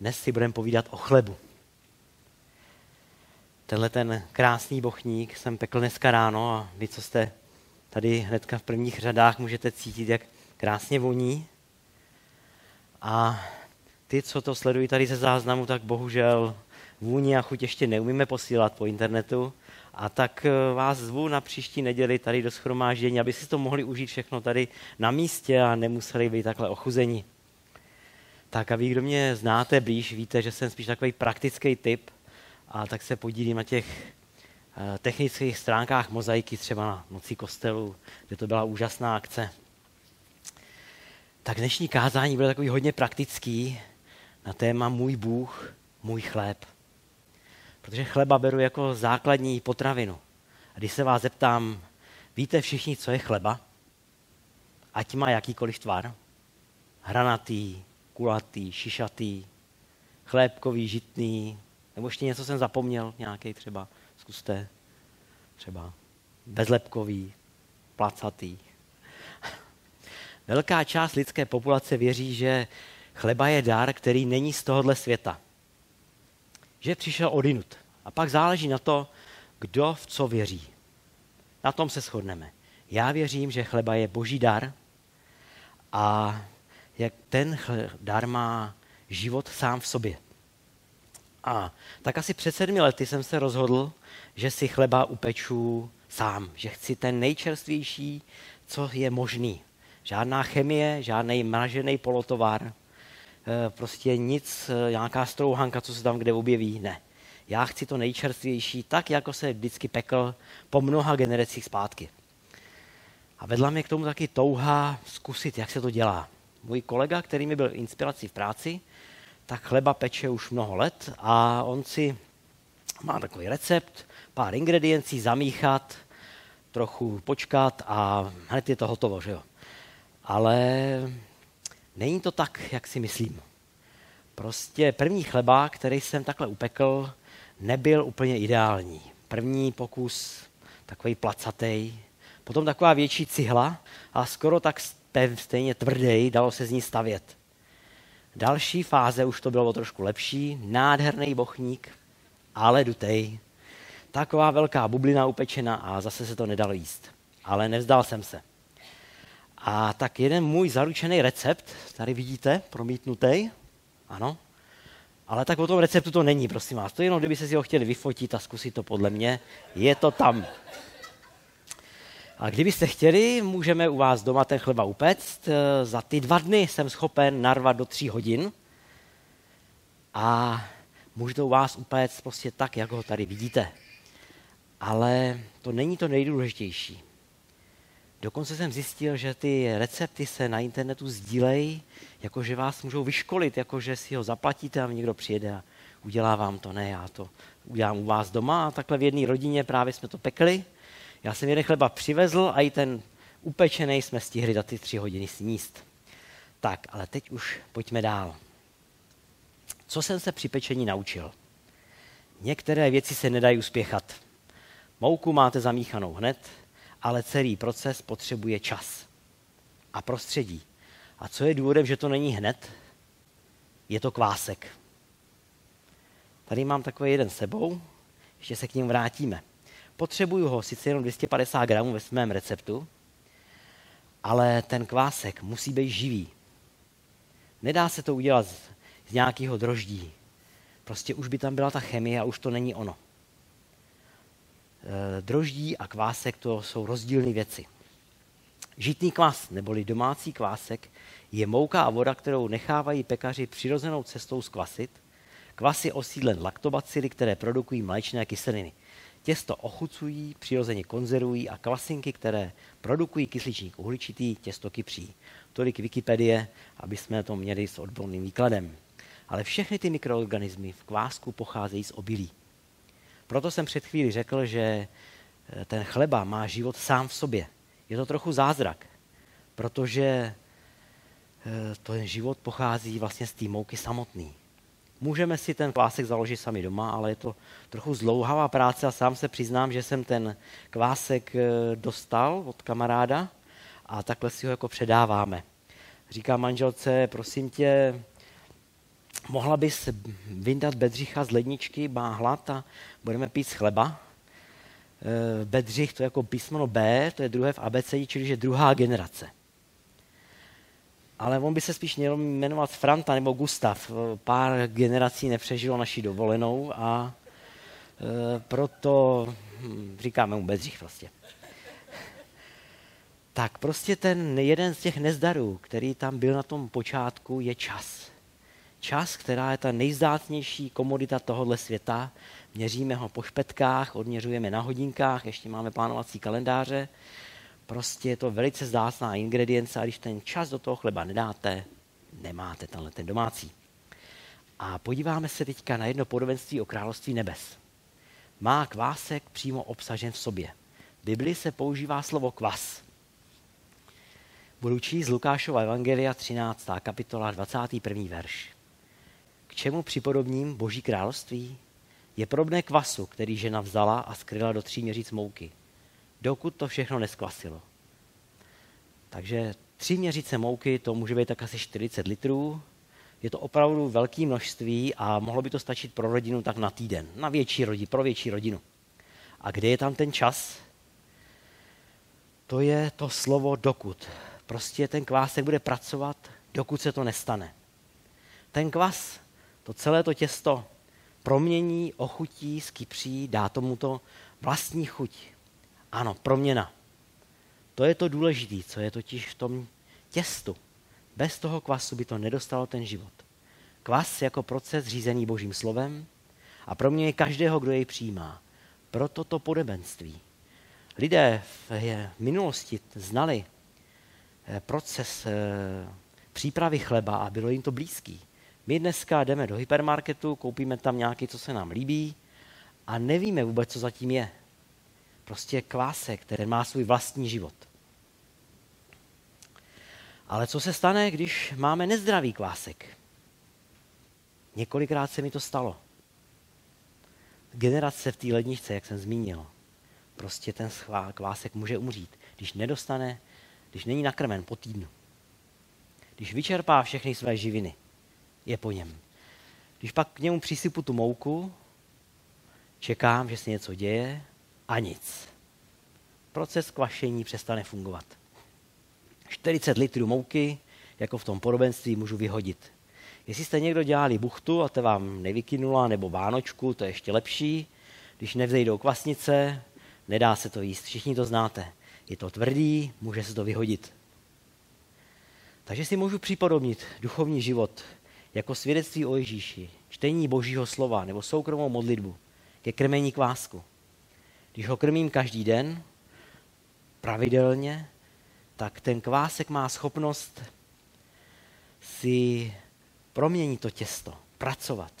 Dnes si budeme povídat o chlebu. Tenhle ten krásný bochník jsem pekl dneska ráno a vy, co jste tady hnedka v prvních řadách, můžete cítit, jak krásně voní. A ty, co to sledují tady ze záznamu, tak bohužel vůni a chuť ještě neumíme posílat po internetu. A tak eh, vás zvu na příští neděli tady do schromáždění, aby si to mohli užít všechno tady na místě a nemuseli být takhle ochuzení. Tak a vy, kdo mě znáte blíž, víte, že jsem spíš takový praktický typ a tak se podílím na těch eh, technických stránkách mozaiky, třeba na Noci kostelu, kde to byla úžasná akce. Tak dnešní kázání bude takový hodně praktický na téma Můj Bůh, můj chléb. Protože chleba beru jako základní potravinu. A když se vás zeptám, víte všichni, co je chleba? Ať má jakýkoliv tvar. Hranatý, kulatý, šišatý, chlébkový, žitný, nebo ještě něco jsem zapomněl, nějaký třeba, zkuste, třeba bezlepkový, placatý. Velká část lidské populace věří, že chleba je dar, který není z tohohle světa. Že přišel odinut. A pak záleží na to, kdo v co věří. Na tom se shodneme. Já věřím, že chleba je boží dar a jak ten dar má život sám v sobě. A tak asi před sedmi lety jsem se rozhodl, že si chleba upeču sám, že chci ten nejčerstvější, co je možný. Žádná chemie, žádný mražený polotovar, eh, prostě nic, eh, nějaká strouhanka, co se tam kde objeví, ne. Já chci to nejčerstvější, tak jako se vždycky pekl po mnoha generacích zpátky. A vedla mě k tomu taky touha zkusit, jak se to dělá. Můj kolega, který mi byl inspirací v práci, tak chleba peče už mnoho let a on si má takový recept, pár ingrediencí zamíchat, trochu počkat a hned je to hotovo, že jo. Ale není to tak, jak si myslím. Prostě první chleba, který jsem takhle upekl, nebyl úplně ideální. První pokus takový placatej, potom taková větší cihla a skoro tak stejně tvrdý, dalo se z ní stavět. Další fáze už to bylo trošku lepší, nádherný bochník, ale dutej. Taková velká bublina upečena a zase se to nedalo jíst. Ale nevzdal jsem se. A tak jeden můj zaručený recept, tady vidíte, promítnutý, ano, ale tak o tom receptu to není, prosím vás. To jenom, kdyby se si ho chtěli vyfotit a zkusit to podle mě, je to tam. A kdybyste chtěli, můžeme u vás doma ten chleba upéct. Eh, za ty dva dny jsem schopen narvat do tří hodin a můžu to u vás upéct prostě tak, jak ho tady vidíte. Ale to není to nejdůležitější. Dokonce jsem zjistil, že ty recepty se na internetu sdílejí, jakože vás můžou vyškolit, jakože si ho zaplatíte a někdo přijede a udělá vám to. Ne, já to udělám u vás doma a takhle v jedné rodině právě jsme to pekli já jsem jeden chleba přivezl a i ten upečený jsme stihli za ty tři hodiny sníst. Tak, ale teď už pojďme dál. Co jsem se při pečení naučil? Některé věci se nedají uspěchat. Mouku máte zamíchanou hned, ale celý proces potřebuje čas a prostředí. A co je důvodem, že to není hned? Je to kvásek. Tady mám takový jeden sebou, ještě se k ním vrátíme. Potřebuju ho sice jenom 250 gramů ve svém receptu, ale ten kvásek musí být živý. Nedá se to udělat z, z nějakého droždí. Prostě už by tam byla ta chemie a už to není ono. E, droždí a kvásek to jsou rozdílné věci. Žitný kvas, neboli domácí kvásek, je mouka a voda, kterou nechávají pekaři přirozenou cestou zkvasit. Kvas je osídlen laktobacily, které produkují mléčné kyseliny. Těsto ochucují, přirozeně konzervují a kvasinky, které produkují kysličník uhličitý, těsto kypří. Tolik Wikipedie, aby jsme to měli s odborným výkladem. Ale všechny ty mikroorganismy v kvásku pocházejí z obilí. Proto jsem před chvíli řekl, že eh, ten chleba má život sám v sobě. Je to trochu zázrak, protože eh, ten život pochází vlastně z té mouky samotný. Můžeme si ten kvásek založit sami doma, ale je to trochu zlouhavá práce a sám se přiznám, že jsem ten kvásek eh, dostal od kamaráda a takhle si ho jako předáváme. Říká manželce, prosím tě, mohla bys vyndat Bedřicha z ledničky, má hlad a budeme pít z chleba. E, Bedřich to je jako písmeno B, to je druhé v ABC, čili že druhá generace. Ale on by se spíš měl jmenovat Franta nebo Gustav. Pár generací nepřežilo naši dovolenou a e, proto hm, říkáme mu Bedřich prostě. Tak prostě ten jeden z těch nezdarů, který tam byl na tom počátku, je čas čas, která je ta nejzdátnější komodita tohohle světa. Měříme ho po špetkách, odměřujeme na hodinkách, ještě máme plánovací kalendáře. Prostě je to velice zdácná ingredience a když ten čas do toho chleba nedáte, nemáte tenhle ten domácí. A podíváme se teďka na jedno podobenství o království nebes. Má kvásek přímo obsažen v sobě. V Bibli se používá slovo kvas. Budu číst Lukášova Evangelia 13. kapitola 21. verš čemu připodobním Boží království? Je podobné kvasu, který žena vzala a skryla do tří měříc mouky, dokud to všechno neskvasilo. Takže tři měřice mouky, to může být tak asi 40 litrů. Je to opravdu velké množství a mohlo by to stačit pro rodinu tak na týden, na větší rodinu, pro větší rodinu. A kde je tam ten čas? To je to slovo dokud. Prostě ten kvásek bude pracovat, dokud se to nestane. Ten kvas to celé to těsto promění, ochutí, skypří, dá tomu to vlastní chuť. Ano, proměna. To je to důležité, co je totiž v tom těstu. Bez toho kvasu by to nedostalo ten život. Kvas jako proces řízený božím slovem a promění každého, kdo jej přijímá. Proto to podobenství. Lidé v minulosti znali eh, proces eh, přípravy chleba a bylo jim to blízký. My dneska jdeme do hypermarketu, koupíme tam nějaký, co se nám líbí a nevíme vůbec, co zatím je. Prostě kvásek, který má svůj vlastní život. Ale co se stane, když máme nezdravý kvásek? Několikrát se mi to stalo. Generace v té ledničce, jak jsem zmínil, prostě ten kvásek může umřít, když nedostane, když není nakrmen po týdnu. Když vyčerpá všechny své živiny je po něm. Když pak k němu přisypu tu mouku, čekám, že se něco děje a nic. Proces kvašení přestane fungovat. 40 litrů mouky, jako v tom podobenství, můžu vyhodit. Jestli jste někdo dělali buchtu a to vám nevykynula, nebo vánočku, to je ještě lepší. Když nevzejdou kvasnice, nedá se to jíst. Všichni to znáte. Je to tvrdý, může se to vyhodit. Takže si můžu připodobnit duchovní život jako svědectví o Ježíši, čtení Božího slova nebo soukromou modlitbu ke krmení kvásku. Když ho krmím každý den, pravidelně, tak ten kvásek má schopnost si proměnit to těsto, pracovat.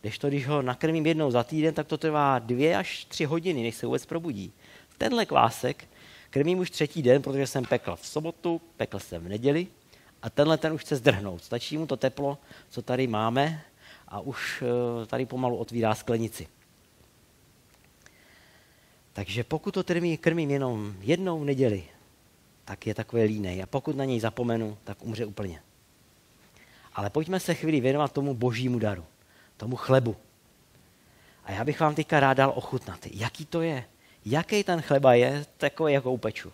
Když to, když ho nakrmím jednou za týden, tak to trvá dvě až tři hodiny, než se vůbec probudí. Tenhle kvásek krmím už třetí den, protože jsem pekl v sobotu, pekl jsem v neděli a tenhle ten už chce zdrhnout. Stačí mu to teplo, co tady máme a už eh, tady pomalu otvírá sklenici. Takže pokud to krmí, krmím jenom jednou v neděli, tak je takové línej. A pokud na něj zapomenu, tak umře úplně. Ale pojďme se chvíli věnovat tomu božímu daru, tomu chlebu. A já bych vám teďka rád dal ochutnat, jaký to je. Jaký ten chleba je, takový jako upeču.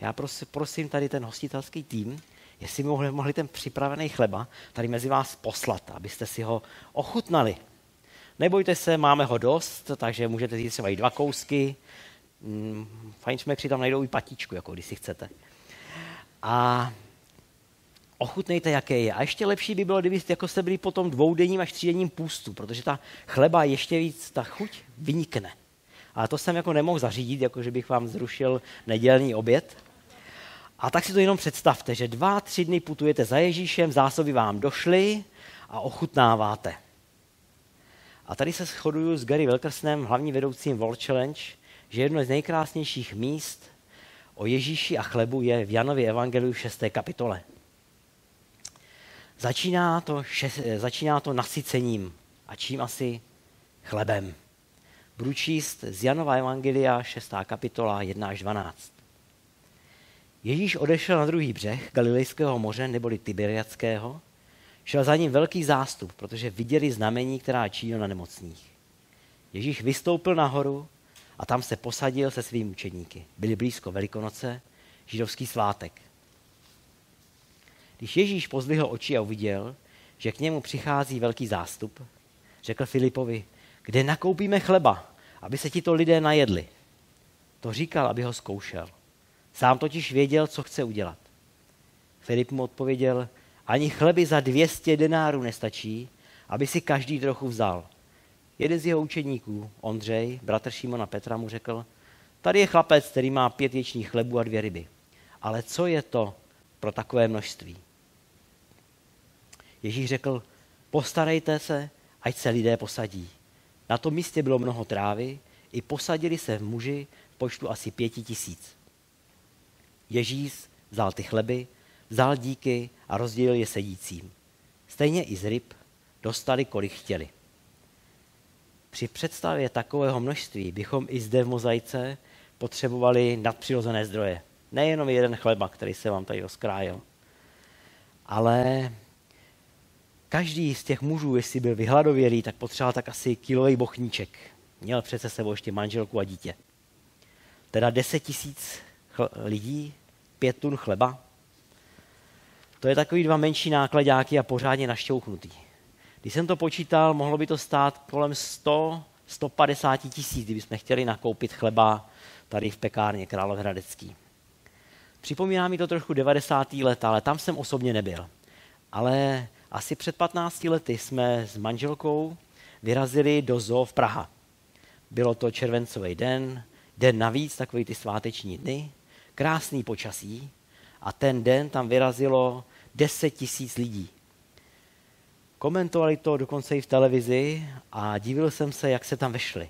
Já prosím, prosím tady ten hostitelský tým, jestli mohli, mohli ten připravený chleba tady mezi vás poslat, abyste si ho ochutnali. Nebojte se, máme ho dost, takže můžete jít třeba i dva kousky. Mm, fajn šmekři tam najdou i patičku, jako když si chcete. A ochutnejte, jaké je. A ještě lepší by bylo, kdyby jako jste byli po tom dvoudenním až třídenním půstu, protože ta chleba ještě víc, ta chuť vynikne. Ale to jsem jako nemohl zařídit, jako že bych vám zrušil nedělní oběd, a tak si to jenom představte, že dva, tři dny putujete za Ježíšem, zásoby vám došly a ochutnáváte. A tady se shoduju s Gary Wilkersnem, hlavním vedoucím World Challenge, že jedno z nejkrásnějších míst o Ježíši a chlebu je v Janově evangeliu 6. kapitole. Začíná to, šest, začíná to nasycením. A čím asi? Chlebem. Budu číst z Janova evangelia 6. kapitola 1 až 12. Ježíš odešel na druhý břeh Galilejského moře neboli Tiberiackého. Šel za ním velký zástup, protože viděli znamení, která činil na nemocných. Ježíš vystoupil nahoru a tam se posadil se svými učeníky. Byli blízko Velikonoce, židovský svátek. Když Ježíš pozdvihl oči a uviděl, že k němu přichází velký zástup, řekl Filipovi, kde nakoupíme chleba, aby se tito lidé najedli. To říkal, aby ho zkoušel. Sám totiž věděl, co chce udělat. Filip mu odpověděl, ani chleby za 200 denárů nestačí, aby si každý trochu vzal. Jeden z jeho učeníků, Ondřej, bratr Šimona Petra, mu řekl, tady je chlapec, který má pět věčních chlebů a dvě ryby. Ale co je to pro takové množství? Ježíš řekl, postarejte se, ať se lidé posadí. Na tom místě bylo mnoho trávy, i posadili se v muži v počtu asi pěti tisíc. Ježíš vzal ty chleby, vzal díky a rozdělil je sedícím. Stejně i z ryb dostali, kolik chtěli. Při představě takového množství bychom i zde v mozaice potřebovali nadpřirozené zdroje. Nejenom jeden chleba, který se vám tady rozkrájel, ale každý z těch mužů, jestli byl vyhladovělý, tak potřeboval tak asi kilový bochníček. Měl přece sebou ještě manželku a dítě. Teda 10 tisíc lidí, pět tun chleba. To je takový dva menší nákladáky a pořádně našťouchnutý. Když jsem to počítal, mohlo by to stát kolem 100, 150 tisíc, kdybychom chtěli nakoupit chleba tady v pekárně Královéhradecký. Připomíná mi to trošku 90. let, ale tam jsem osobně nebyl. Ale asi před 15 lety jsme s manželkou vyrazili do zoo v Praha. Bylo to červencový den, den navíc, takový ty sváteční dny, krásný počasí a ten den tam vyrazilo 10 tisíc lidí. Komentovali to dokonce i v televizi a divil jsem se, jak se tam vešli.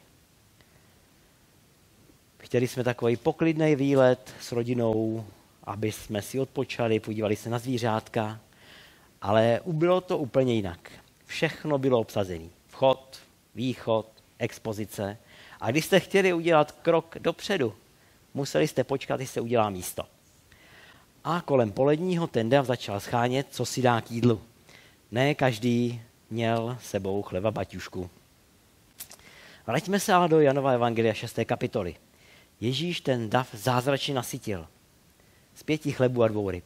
Chtěli jsme takový poklidný výlet s rodinou, aby jsme si odpočali, podívali se na zvířátka, ale bylo to úplně jinak. Všechno bylo obsazené. Vchod, východ, expozice. A když jste chtěli udělat krok dopředu, museli jste počkat, když se udělá místo. A kolem poledního ten dav začal schánět, co si dá k jídlu. Ne každý měl sebou chleba baťušku. Vraťme se ale do Janova Evangelia 6. kapitoly. Ježíš ten dav zázračně nasytil. Z pěti chlebů a dvou ryb.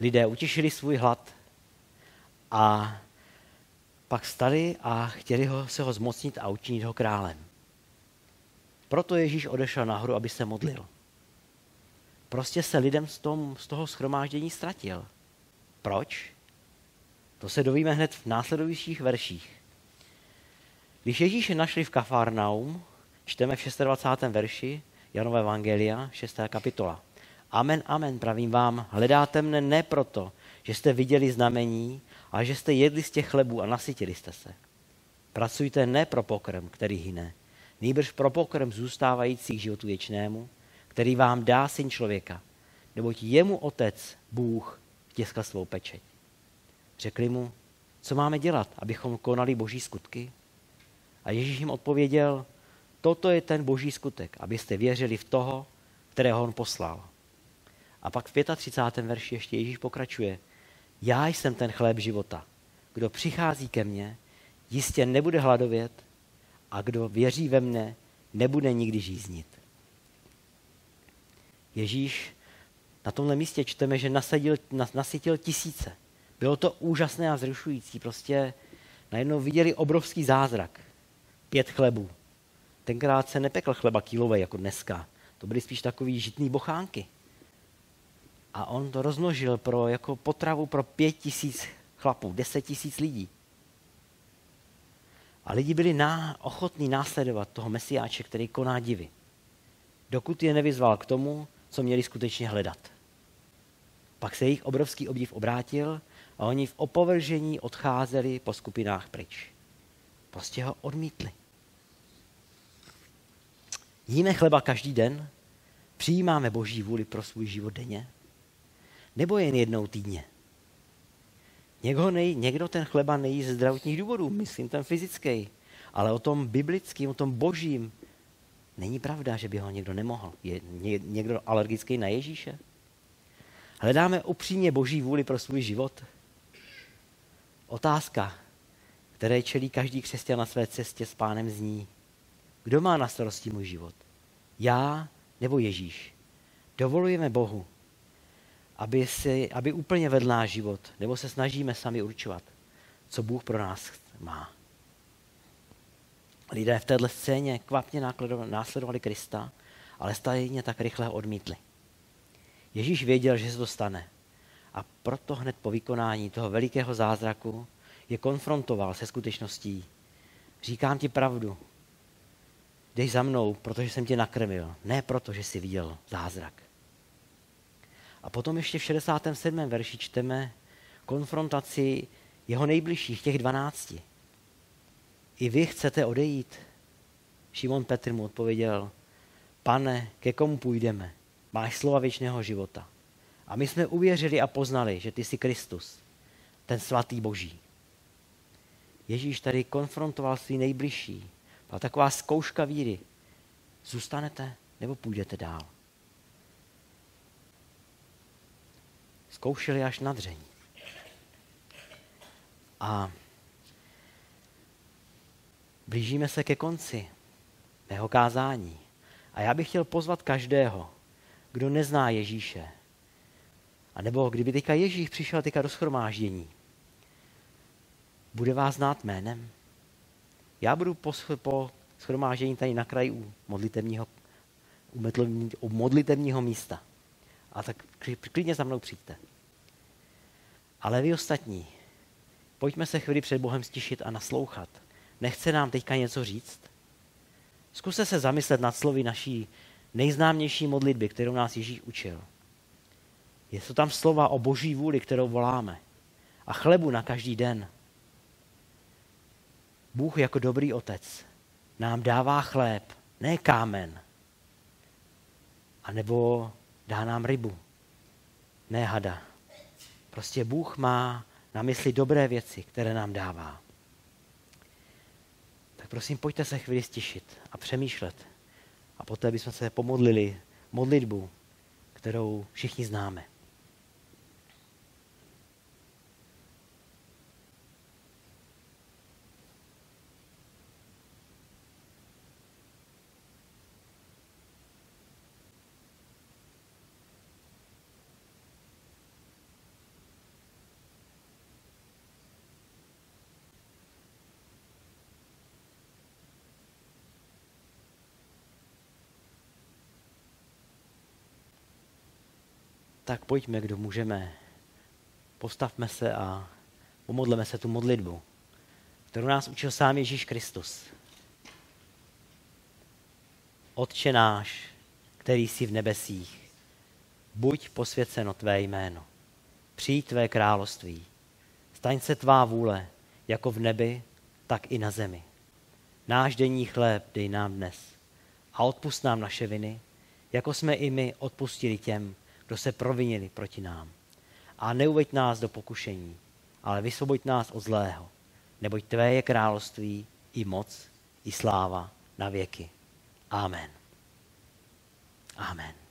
Lidé utěšili svůj hlad a pak stali a chtěli ho, se ho zmocnit a učinit ho králem. Proto Ježíš odešel nahoru, aby se modlil. Prostě se lidem z, tom, z toho schromáždění ztratil. Proč? To se dovíme hned v následujících verších. Když Ježíše našli v Kafarnaum, čteme v 26. verši Janové Evangelia, 6. kapitola. Amen, amen, pravím vám, hledáte mne ne proto, že jste viděli znamení, ale že jste jedli z těch chlebů a nasytili jste se. Pracujte ne pro pokrm, který hyne, nýbrž pro pokrm zůstávajících životu věčnému, který vám dá syn člověka, neboť jemu otec, Bůh, vtiskl svou pečeť. Řekli mu, co máme dělat, abychom konali boží skutky? A Ježíš jim odpověděl, toto je ten boží skutek, abyste věřili v toho, kterého on poslal. A pak v 35. verši ještě Ježíš pokračuje. Já jsem ten chléb života. Kdo přichází ke mně, jistě nebude hladovět a kdo věří ve mne, nebude nikdy žíznit. Ježíš na tomhle místě čteme, že nasadil, nasytil tisíce. Bylo to úžasné a zrušující. Prostě najednou viděli obrovský zázrak. Pět chlebů. Tenkrát se nepekl chleba kilové jako dneska. To byly spíš takový žitný bochánky. A on to rozmnožil pro, jako potravu pro pět tisíc chlapů, deset tisíc lidí. A lidi byli ná, ochotní následovat toho mesiáče, který koná divy. Dokud je nevyzval k tomu, co měli skutečně hledat. Pak se jejich obrovský obdiv obrátil a oni v opovržení odcházeli po skupinách pryč. Prostě ho odmítli. Jíme chleba každý den? Přijímáme boží vůli pro svůj život denně? Nebo jen jednou týdně? Někdo, nej, někdo ten chleba nejí ze zdravotních důvodů, myslím ten fyzický, ale o tom biblickým, o tom božím, není pravda, že by ho někdo nemohl. Je někdo alergický na Ježíše? Hledáme upřímně boží vůli pro svůj život? Otázka, které čelí každý křesťan na své cestě s pánem zní. Kdo má na starosti můj život? Já nebo Ježíš? Dovolujeme Bohu, aby, si, aby úplně vedl náš život, nebo se snažíme sami určovat, co Bůh pro nás má. Lidé v této scéně kvapně následovali Krista, ale stejně tak rychle ho odmítli. Ježíš věděl, že se to stane. A proto hned po vykonání toho velikého zázraku je konfrontoval se skutečností. Říkám ti pravdu. Jdeš za mnou, protože jsem tě nakrmil. Ne proto, že jsi viděl zázrak. A potom ještě v 67. verši čteme konfrontaci jeho nejbližších, těch dvanácti. I vy chcete odejít? Šimon Petr mu odpověděl, pane, ke komu půjdeme? Máš slova věčného života. A my jsme uvěřili a poznali, že ty jsi Kristus, ten svatý Boží. Ježíš tady konfrontoval svý nejbližší. Byla taková zkouška víry. Zůstanete nebo půjdete dál? Zkoušeli až na dřeň. A blížíme se ke konci mého kázání. A já bych chtěl pozvat každého, kdo nezná Ježíše. A nebo kdyby teďka Ježíš přišel teďka do schromáždění, bude vás znát jménem? Já budu po, schromáždění tady na kraji u modlitevního, u modlitevního místa. A tak klidně za mnou přijďte. Ale vy ostatní, pojďme se chvíli před Bohem stišit a naslouchat. Nechce nám teďka něco říct? Zkuste se zamyslet nad slovy naší nejznámější modlitby, kterou nás Ježíš učil. Je to tam slova o boží vůli, kterou voláme. A chlebu na každý den. Bůh jako dobrý otec nám dává chléb, ne kámen. A nebo dá nám rybu, ne hada. Prostě Bůh má na mysli dobré věci, které nám dává. Prosím, pojďte se chvíli stišit a přemýšlet. A poté bychom se pomodlili modlitbu, kterou všichni známe. Tak pojďme, kdo můžeme. Postavme se a pomodleme se tu modlitbu, kterou nás učil sám Ježíš Kristus. Otče náš, který jsi v nebesích, buď posvěceno tvé jméno, přijď tvé království, staň se tvá vůle, jako v nebi, tak i na zemi. Náš denní chléb dej nám dnes a odpust nám naše viny, jako jsme i my odpustili těm, kdo se provinili proti nám. A neuveď nás do pokušení, ale vysvoboď nás od zlého, neboť tvé je království i moc, i sláva na věky. Amen. Amen.